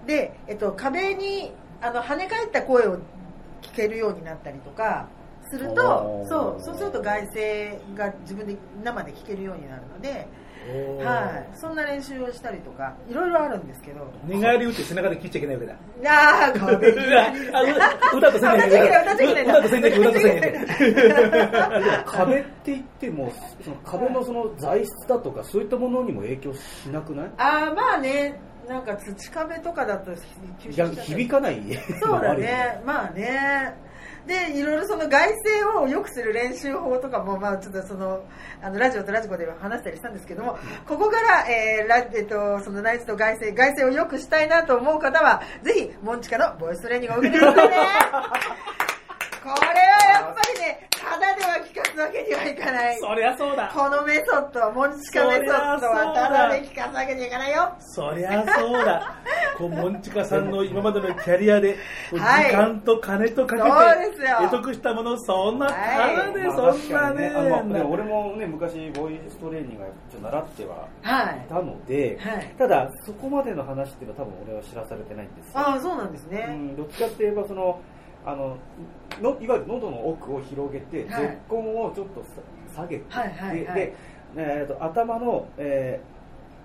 で、えっと、壁にあの跳ね返った声を聞けるようになったりとかするとそうそうすると外声が自分で生で聞けるようになるので、はい、そんな練習をしたりとかいろいろあるんですけど。寝返り打って背中で切っちゃいけないわけだ。ああ壁際にあう歌と戦略。歌と戦略歌と戦略。壁って言ってもその壁のその材質だとかそういったものにも影響しなくない？ああまあね。なんか土壁とかだと響かない。そうだ ね、まあね。で、いろいろその外声を良くする練習法とかも、まあちょっとその、あの、ラジオとラジコで話したりしたんですけども、ここから、えー、ラえっと、そのナイツと外声、外声を良くしたいなと思う方は、ぜひ、モンチカのボイストレーニングを受けてくださいね。これはやっぱりね、ただでは聞かすわけにはいかない。そりゃそうだ。このメソッド、モンチカメソッドはただで聞かすわけにはいかないよ。そりゃそうだ。こう、モンチカさんの今までのキャリアで、時はい。間と金とかけて、得得したもの、そんな、はいただでまあそんなね、確かにあのまあね俺もね昔ボイストレーニングをちょっと習ってははいい。たので、はい。ただそこまでの話っていうのは多分俺は知らされてないんですよ。ああ、そうなんですうね。ん、どっちかっていえばそのあののいわゆる喉の奥を広げて、はい。絶根をちょっとさ下げて、はいはいはいでで、えー、と頭の、えー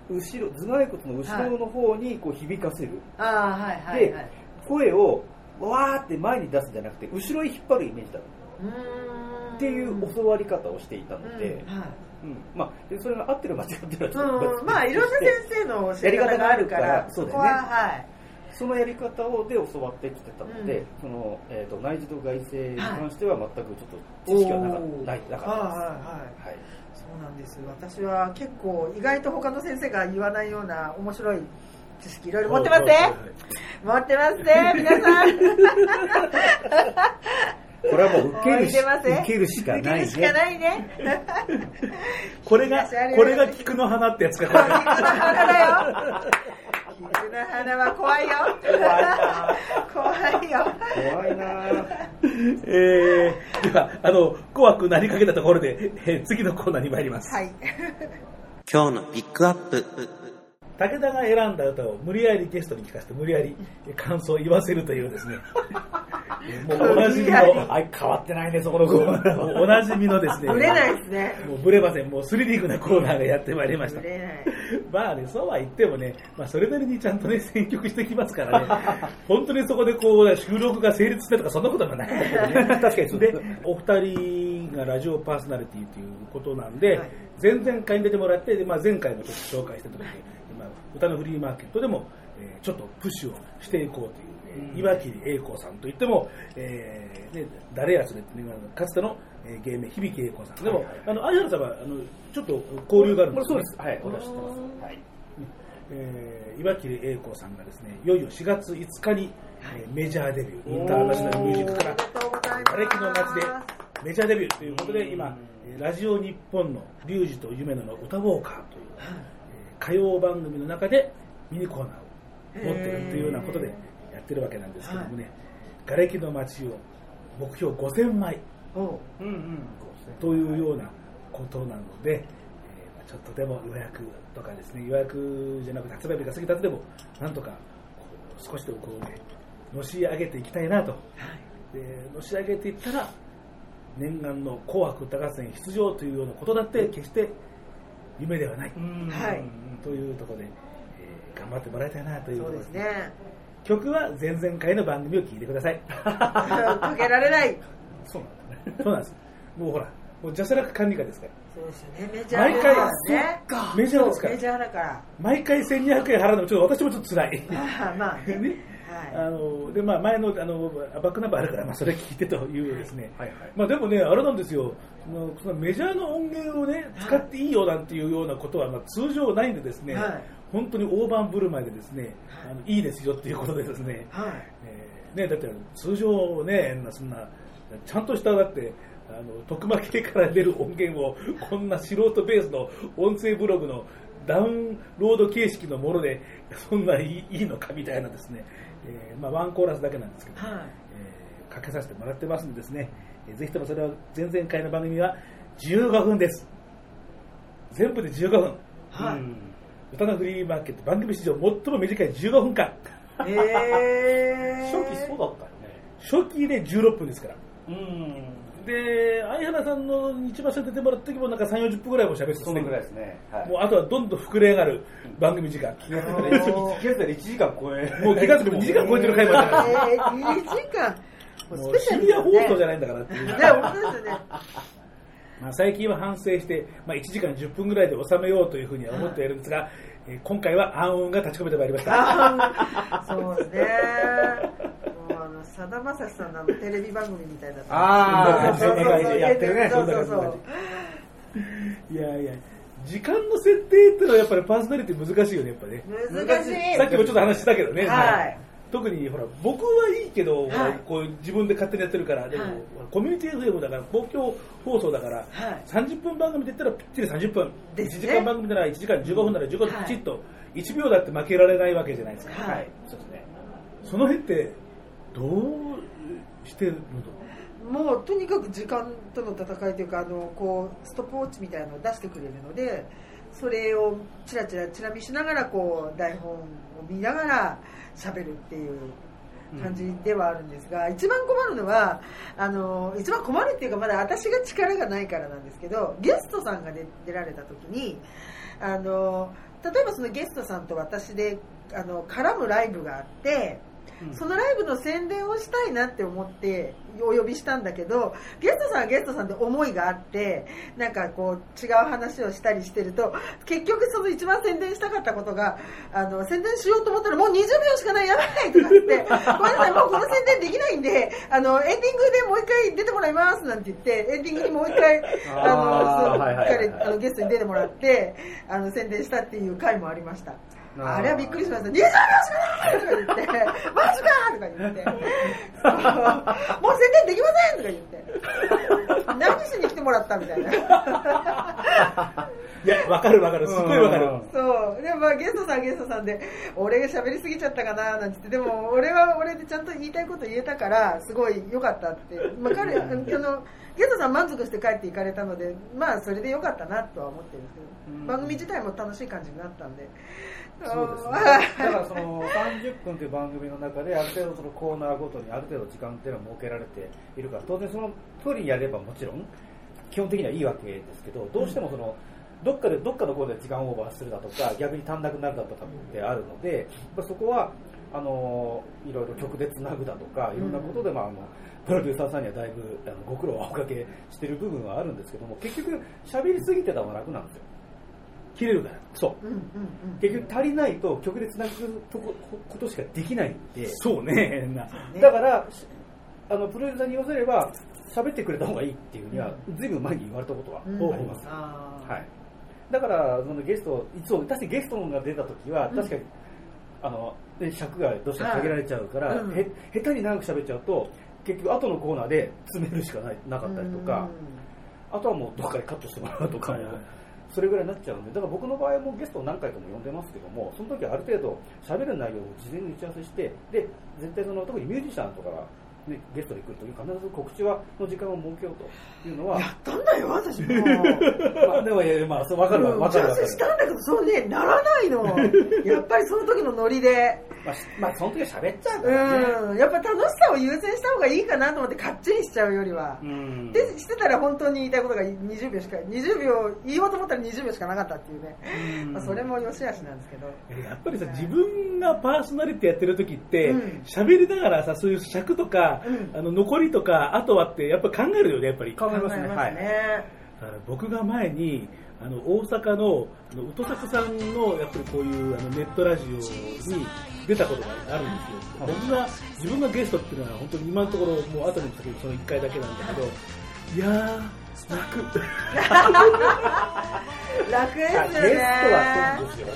後ろ頭蓋骨の後ろの方にこう響かせる、ああ、はいはいではい。声をわーって前に出すんじゃなくて後ろに引っ張るイメージだうーん。っていう教わり方をしていたので、うんはい。うん。まあ、でそれが合ってる間違ってるまあいろんな先生の教え方があるからやり方があるからそうだよね。こははい。そのやり方をで教わってきてたので、うん。そのえー、と内耳と外声に関しては全くちょっと知識がなかった、ないなかったです。はいはいはい。はいそうなんです。私は結構意外と他の先生が言わないような面白い知識いろいろ持ってますね。持ってますね 皆さん。これはもう受けるし受けるしかない受けるしかないね。これが、これが菊の花ってやつか、これ。菊の花だよ菊の花は怖いよ。怖いよ。怖いな。ぁえー、では、あの、怖くなりかけたところで、えー次のコーナーに参ります。はい。今日のピックアップ。武田が選んだ歌を無理やりゲストに聞かせて無理やり感想を言わせるというですねもうおなじみの無理やりはい変わってないねそこのコーナーもうおなじみのですね。ぶれないですね。もうブレません。もうスリリングなコーナーがやってまいりました。ぶれない。まあねそうは言ってもね、まあ、それなりにちゃんとね選曲してきますからね。本当にそこでこう収録が成立してとかそんなことはないんだけどね。確かにそうでです。お二人がラジオパーソナリティということなんで、はい。前々回に出てもらって、でまあ、前回もちょっと紹介した時に、まあ、歌のフリーマーケットでも、えーちょっとプッシュをしていこうという、えー岩切栄子さんといっても、えーね、誰やそれって、ね、かつての、えー芸名響栄子さん。でも、はいはい。あの相原さんはあのちょっと交流があるんですよね。これそうです。はい私知ってます。はい。えー岩切栄子さんがですねいよいよ4月5日に、えーメジャーデビューインターナショナルミュージックからありがとうございます。瓦礫の街でメジャーデビューということで今えーラジオ日本の「リュウジと夢野の歌ウォーカー」という、えー歌謡番組の中でミニコーナーを持ってるというようなことでやってるわけなんですけどもね瓦礫の街を目標5000枚おう。うんうん。というようなことなので、えーちょっとでも予約とかですね予約じゃなくて発売日が過ぎた後でもなんとかこう少しでもこうねのし上げていきたいなと、でのし上げていったら念願の「紅白歌合戦」出場というようなことだって決して夢ではない、うん。はい。うんというところで、えー頑張ってもらいたいなというところですね曲は前々回の番組を聞いてください。かけられない。そうなんだね。そうなんです。もうほらもうジャスラック管理課ですから。そうですよね。メジャー毎回だからね。メジャーですかメジャーだから。毎回1200円払うのもちょっと私もちょっと辛い。まあね。ね。はい。あのでまあ、前のあのバックナンバーあるから、まあ、それ聞いてというですね、はいはいまあ、でもね、あれなんですよ、そのそのメジャーの音源をね、使っていいよなんていうようなことは、まあ、通常ないんでですね、はい本当に大盤振る舞いでですね、はい。あのいいですよっていうことでですね、はい。えーね、だって通常ね、そんな、ちゃんとしただって、あの徳間系から出る音源を こんな素人ベースの音声ブログのダウンロード形式のものでそんないいいいのかみたいなですね、えーまあ、ワンコーラスだけなんですけど、はい。えーかけさせてもらってますんでですね、えーぜひともそれは前々回の番組は15分です。全部で15分。はい。うん歌のフリーマーケット番組史上最も短い15分間。えー、初期そうだったよね。初期で16分ですから。うん。で、相原さんの一番最初出てもらった時もなんか3、40分ぐらいも喋ってたそのぐらいですね。はい。もうあとはどんどん膨れ上がる番組時間。気がついたら1気がついたら1時間超え。もう気がつくと2時間超えてる回もあったから。えー、2時間ももううスペシャシビア放送じゃないんだからっていう。ね本当ですよねまあ、最近は反省して、まあ、1時間10分ぐらいで収めようというふうには思っているんですが、えー今回は暗雲が立ち込めてまいりました。そうですね。もうあのさだまさしさんのあのテレビ番組みたいなあー。そうそうそう。そんな感じでやってるね。そうそうそう。いやいや、時間の設定っていうのはやっぱりパーソナリティ難しいよね、やっぱね。難しい。さっきもちょっと話したけどね。はい特にほら僕はいいけど、はい。こう自分で勝手にやってるから、でも、はい。コミュニティ FM だから公共放送だから、はい。30分番組で言ったらぴっちり30分、ね。1時間番組なら1時間15分なら15分はい。きちっと、1秒だって負けられないわけじゃないですか、はい。はい。そうですね。その辺ってどうしてるのもうとにかく時間との戦いというかあのこうストップウォッチみたいなのを出してくれるのでそれをチラチラチラ見しながらこう台本を見ながら喋るっていう感じではあるんですが、一番困るのはあの一番困るっていうかまだ私が力がないからなんですけどゲストさんが出出られた時にあの例えばそのゲストさんと私であの絡むライブがあって。そのライブの宣伝をしたいなって思ってお呼びしたんだけどゲストさんはゲストさんで思いがあってなんかこう違う話をしたりしてると結局その一番宣伝したかったことがあの宣伝しようと思ったらもう20秒しかないやばいとか言ってごめんなさいもうこの宣伝できないんであのエンディングでもう一回出てもらいますなんて言ってエンディングにもう一回あのゲストに出てもらってあの宣伝したっていう回もありました。あれはびっくりしました。20秒しかないとか言って、マジかとか言って、もう宣伝できませんとか言って、何しに来てもらったみたいな。い やわかるわかるすっごいわかるうんそう。でもまあゲストさんはゲストさんで、俺が喋りすぎちゃったかななんて言って、でも俺は俺でちゃんと言いたいこと言えたから、すごい良かったって。まあ彼、あの、ゲストさん満足して帰っていかれたので、まあそれで良かったなとは思ってるんですけど、うん番組自体も楽しい感じになったんで。そうですね。だからその30分という番組の中である程度そのコーナーごとにある程度時間っていうのは設けられているから、当然その通りにやればもちろん基本的にはいいわけですけど、どうしてもそのどっかでどっかのコーナーで時間オーバーするだとか逆に足んなくなるだとかってあるので、やっぱそこはあのいろいろ曲でつなぐだとかいろんなことで、まああのプロデューサーさんにはだいぶあのご苦労はおかけしてる部分はあるんですけども結局喋りすぎてた方が楽なんですよ。切れるから。そう。うんうんうん。結局足りないと曲でつなぐとこことしかできないんで、そうね。だからあのプロデューサーに言わせれば喋ってくれた方がいいっていうにはずいぶん前に言われたことはあうん。ります、あーはい、だからそのゲストいつも確かにゲストが出た時はうん。確かに、あので尺がどうしても限られちゃうから、はい。うん。へ下手に長く喋っちゃうと結局後のコーナーで 詰めるしかないなかったりとか、あとはもうどっかでカットしてもらうとか、それぐらいになっちゃうんで、だから僕の場合もゲストを何回かも呼んでますけども、その時はある程度喋る内容を事前に打ち合わせして、で、絶対その、特にミュージシャンとかが、ね、ゲストで来るとき必ず告知はの時間を設けようというのは、やったんだよ、私も。まあ、でも、いやまあ、そうわかるわ、わかるわかる。したんだけど、そうね、ならないの。やっぱりその時のノリで。まあ、しまあ、その時は喋っちゃうからね。うん。やっぱ楽しさを優先した方がいいかなと思って、かっちりしちゃうよりは。うん。で、してたら本当に言いたいことが20秒しか、20秒、言おうと思ったら20秒しかなかったっていうね。うんまあ、それも良し悪しなんですけど。やっぱりさ自分がパーソナリティやってる時ってうん喋、りながらさそういう尺とか、うん。あの残りとかあとはってやっぱ考えるよねやっぱり。考えますね。はい。考えだから僕が前にあの大阪のあの宇都作さんのやっぱりこういうあのネットラジオに出たことがあるんですよ、僕が自分がゲストっていうのは本当に今のところもう後にも先にその1回だけなんだけどいやー楽 楽ですよね。ゲストはそうですよ。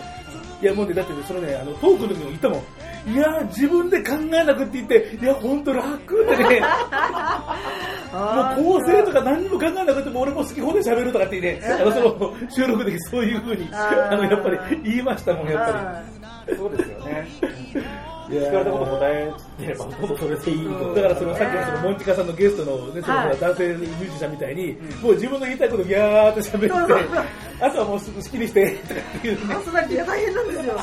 いやもうねだってねそのねあのトークの時も言ったもん。いやー自分で考えなくって言っていや本当楽。ってね。もう構成とか何にも考えなくても俺も好き放題喋るとかって言って、あのその収録でそういうふうにあのやっぱり言いましたもんやっぱあそうですよね。り。聞かれたこと答えてれば、ほとんどそれでいいと。だからそのさっきのそのモンチカさんのゲストの,、ね、そのはい男性ミュージシャンみたいに、もう自分の言いたいことギャーって喋って、あとはもうすぐ好きにしてとかっていうね。パーソナリティが大変なんですよ。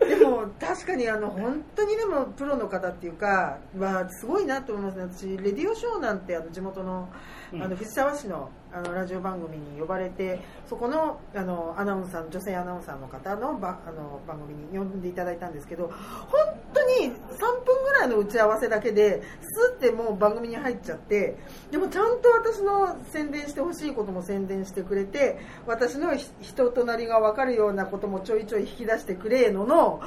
でも確かにあの本当にでもプロの方っていうかはすごいなと思いますね。私レディオショーなんてあの地元のあの藤沢市のあのラジオ番組に呼ばれてそこのあのアナウンサー女性アナウンサーの方のばあの番組に呼んでいただいたんですけど本当に3分ぐらいの打ち合わせだけでスッてもう番組に入っちゃってでもちゃんと私の宣伝してほしいことも宣伝してくれて私の人となりが分かるようなこともちょいちょい引き出してくれのの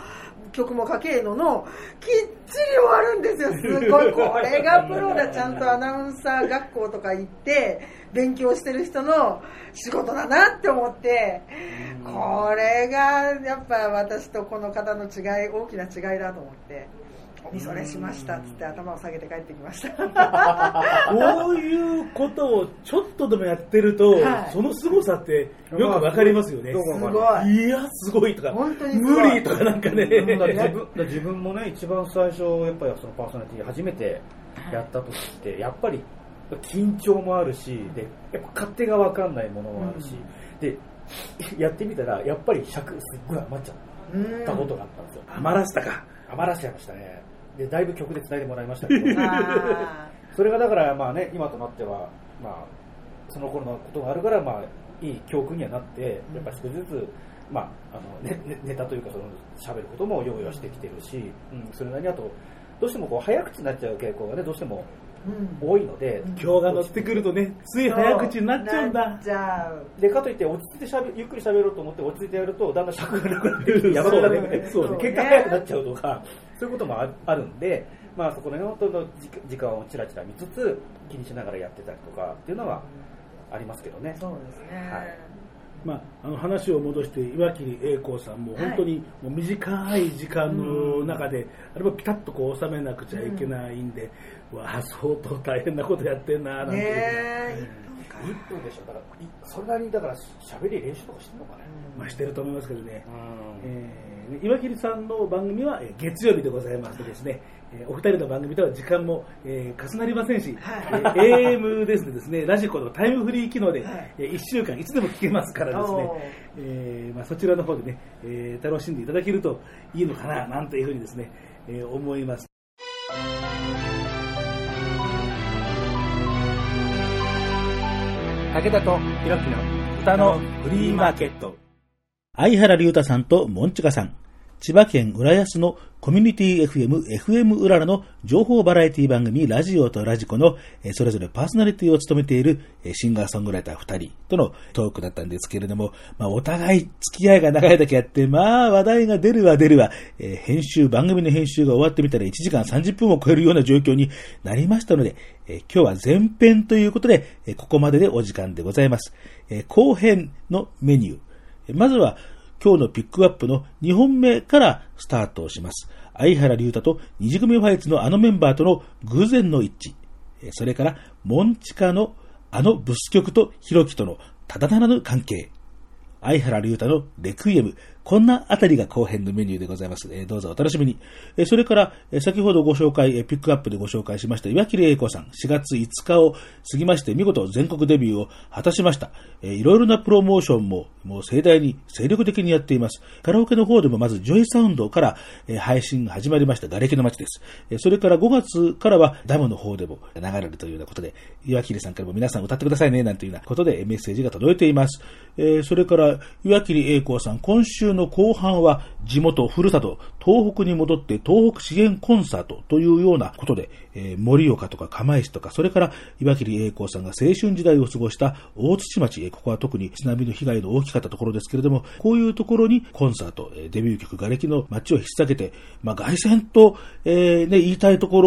曲もかけののきっちり終わるんですよすごい。これがプロだちゃんとアナウンサー学校とか行って勉強してる人の仕事だなって思ってこれがやっぱ私とこの方の違い大きな違いだと思っておみそれしましたっつって頭を下げて帰ってきました。こういうことをちょっとでもやってると、はい。その凄さってよくわかりますよね。すごい。いや、すごいとか、本当に無理とかなんかね。自分もね、一番最初、やっぱりそのパーソナリティ初めてやった時って、やっぱり緊張もあるし、でやっぱ勝手が分かんないものもあるし、でやってみたら、やっぱり尺すっごい余っちゃうんったことがあったんですよ。余らせたか。余らせちゃいましたね。で、だいぶ曲で伝えてもらいましたけど、あそれがだから、まあね、今となっては、まあ、その頃のことがあるから、まあ、いい教訓にはなって、やっぱり少しずつ、まあ、あのねねネタというか、その喋ることも用意はしてきてるし、うん、それなりにあと、どうしてもこう早口になっちゃう傾向がね、どうしても多いので、今日が乗ってくるとね、つい早口になっちゃうんだ。でかといって落ち着いてしゃべゆっくり喋ろうと思って落ち着いてやるとだんだん尺がなくなってるやばくなってくるそうね。結果早くなっちゃうとかそういうこともああるんで、まあ、そこら辺の時時間をちらちら見つつ気にしながらやってたりとかっていうのはありますけどね。そうですね、はい。まあ、あの話を戻して岩切栄光さんも本当にもう短い時間の中で、あれもピタッとこう収めなくちゃいけないんで、わあ相当大変なことやってんななんて、ねえ。1分でしょ。だからいそれなりにだから喋り練習とかしてるのかね。まあ、してると思いますけどね、うん。えー岩切さんの番組はえー月曜日でございましてですね、えーお二人の番組とは時間も、えー重なりませんし、はい。えー AM ですねですねラジコのタイムフリー機能で、はい。え1週間いつでも聞けますからですね。えーまあ、そちらの方でね、えー楽しんでいただけるといいのかななんていうふうにですね、えー思います。武田とひろきの歌のフリーマーケット。相原龍太さんとモンチカさん。千葉県浦安のコミュニティ FM、FM うららの情報バラエティ番組ラジオとラジコのそれぞれパーソナリティを務めているシンガーソングライター2人とのトークだったんですけれども、まあ、お互い付き合いが長いだけあって、まあ話題が出るわ出るわ、えー編集、番組の編集が終わってみたら1時間30分を超えるような状況になりましたので、えー今日は前編ということで、ここまででお時間でございます。えー後編のメニュ。ーまずは、今日のピックアップの2本目からスタートします。相原龍太と二次組ファイツのあのメンバーとの偶然の一致。それから、モンチカのあのブス曲とヒロキとのただならぬ関係。相原龍太のレクイエム。こんなあたりが後編のメニューでございます。えーどうぞお楽しみに。えーそれから、えー先ほどご紹介、えーピックアップでご紹介しました岩切栄子さん。4月5日を過ぎまして見事全国デビューを果たしました。えーいろいろなプロモーションももう盛大に精力的にやっています。カラオケの方でもまず JOYSOUND から、えー配信が始まりました瓦礫の街です。えーそれから5月からはダムの方でも流れるというようなことで、岩切さんからも皆さん歌ってくださいね、なんていうようなことでメッセージが届いています。えーそれから岩切栄光さん、今週の後半は地元、ふるさと、東北に戻って東北支援コンサートというようなことで、えー盛岡とか釜石とか、それから岩切栄光さんが青春時代を過ごした大槌町、えここは特に津波の被害の大きかったところですけれども、こういうところにコンサート、えデビュー曲、瓦礫の街を引っ提げて、まあ、凱旋と、えーね、言いたいとこ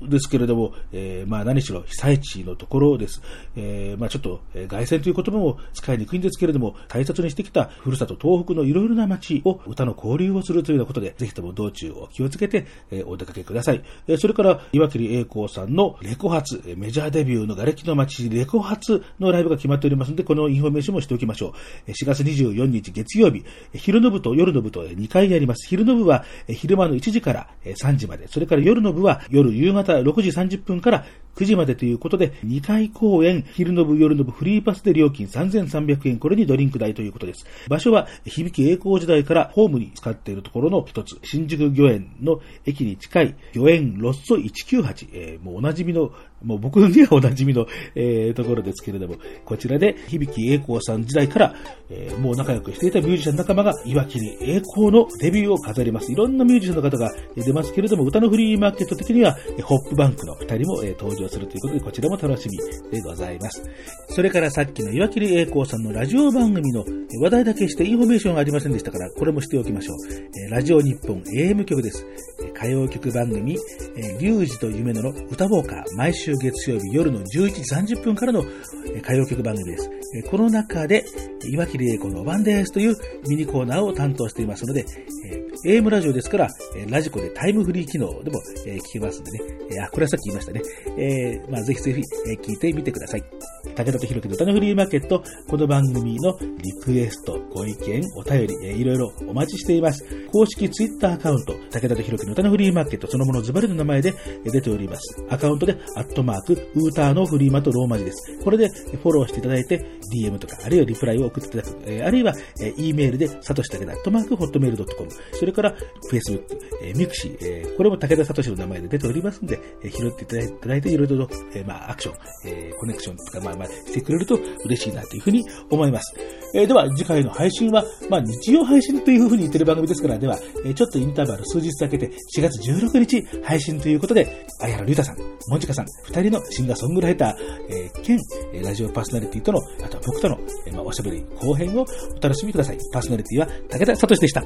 ろですけれども、えーまあ、何しろ被災地のところです。えーまあ、ちょっと、えー凱旋という言葉も使いにくいんですけれども、大切にしてきたふるさと東北のいろいろな町を歌の交流をするというようなことで、ぜひとも道中を気をつけて、えー、お出かけください。えー、それから、岩切栄光さんのレコ発、メジャーデビューの瓦礫の街レコ発のライブが決まっておりますので、このインフォメーションもしておきましょう。4月24日月曜日、昼の部と夜の部と2回やります。昼の部は昼間の1時から3時まで、それから夜の部は夜夕方6時30分から9時までということで、2回公演、昼の部、夜の部、フリーパスで料金3300円、これにドリンク代ということです。場所は、響き栄光時代からホームに使っているところの一つ、新宿御苑の駅に近い、御苑ロッソ198、えー、もうおなじみのもう僕にはおなじみの、えー、ところですけれども、こちらで響き栄光さん時代から、えー、もう仲良くしていたミュージシャン仲間が岩切栄光のデビューを飾ります。いろんなミュージシャンの方が出ますけれども、歌のフリーマーケット的には、ホップバンクの二人も、えー、登場するということで、こちらも楽しみでございます。それからさっきの岩切栄光さんのラジオ番組の話題だけしてインフォメーションがありませんでしたから、これもしておきましょう。ラジオ日本 AM 局です。歌謡曲番組、リュウジと夢野の歌ウォーカー、毎週月曜日夜の11時30分からの歌謡曲番組です。この中で、岩切栄子の番ですというミニコーナーを担当していますので、AM ラジオですから、ラジコでタイムフリー機能でも聞けますんでね。あ、これはさっき言いましたね。えー、まあ、ぜひぜひえ聞いてみてください。武田とひろきの歌のフリーマーケット、この番組のリクエスト、ご意見、お便り、いろいろお待ちしています。公式ツイッターアカウント、武田とひろきの歌のフリーマーケット、そのものズバリの名前で出ております。アカウントで、アットマーク、ウーターのフリーマとローマ字です。これでフォローしていただいて、DM とか、あるいはリプライを送っていただく、えあるいは、え E メールで、サトシ武田、アットマーク、 Hotmail ドットコム。それから、Facebook、え mixi、えこれも武田サトシの名前で出ておりますので、え拾っていただいて、いろいろと、えまあ、アクション、えコネクションとか、まあまあ、してくれると嬉しいなというふうに思います。えでは、次回の配信は、まあ、日曜配信というふうに言ってる番組ですから、では、えちょっとインターバル数日だけで、4月16日配信ということで、相原龍太さん、もんじかさん、二人のシンガーソングライター、えー、兼、ラジオパーソナリティとの、あとは僕との、えー、まあ、おしゃべり後編をお楽しみください。パーソナリティは武田聡でした。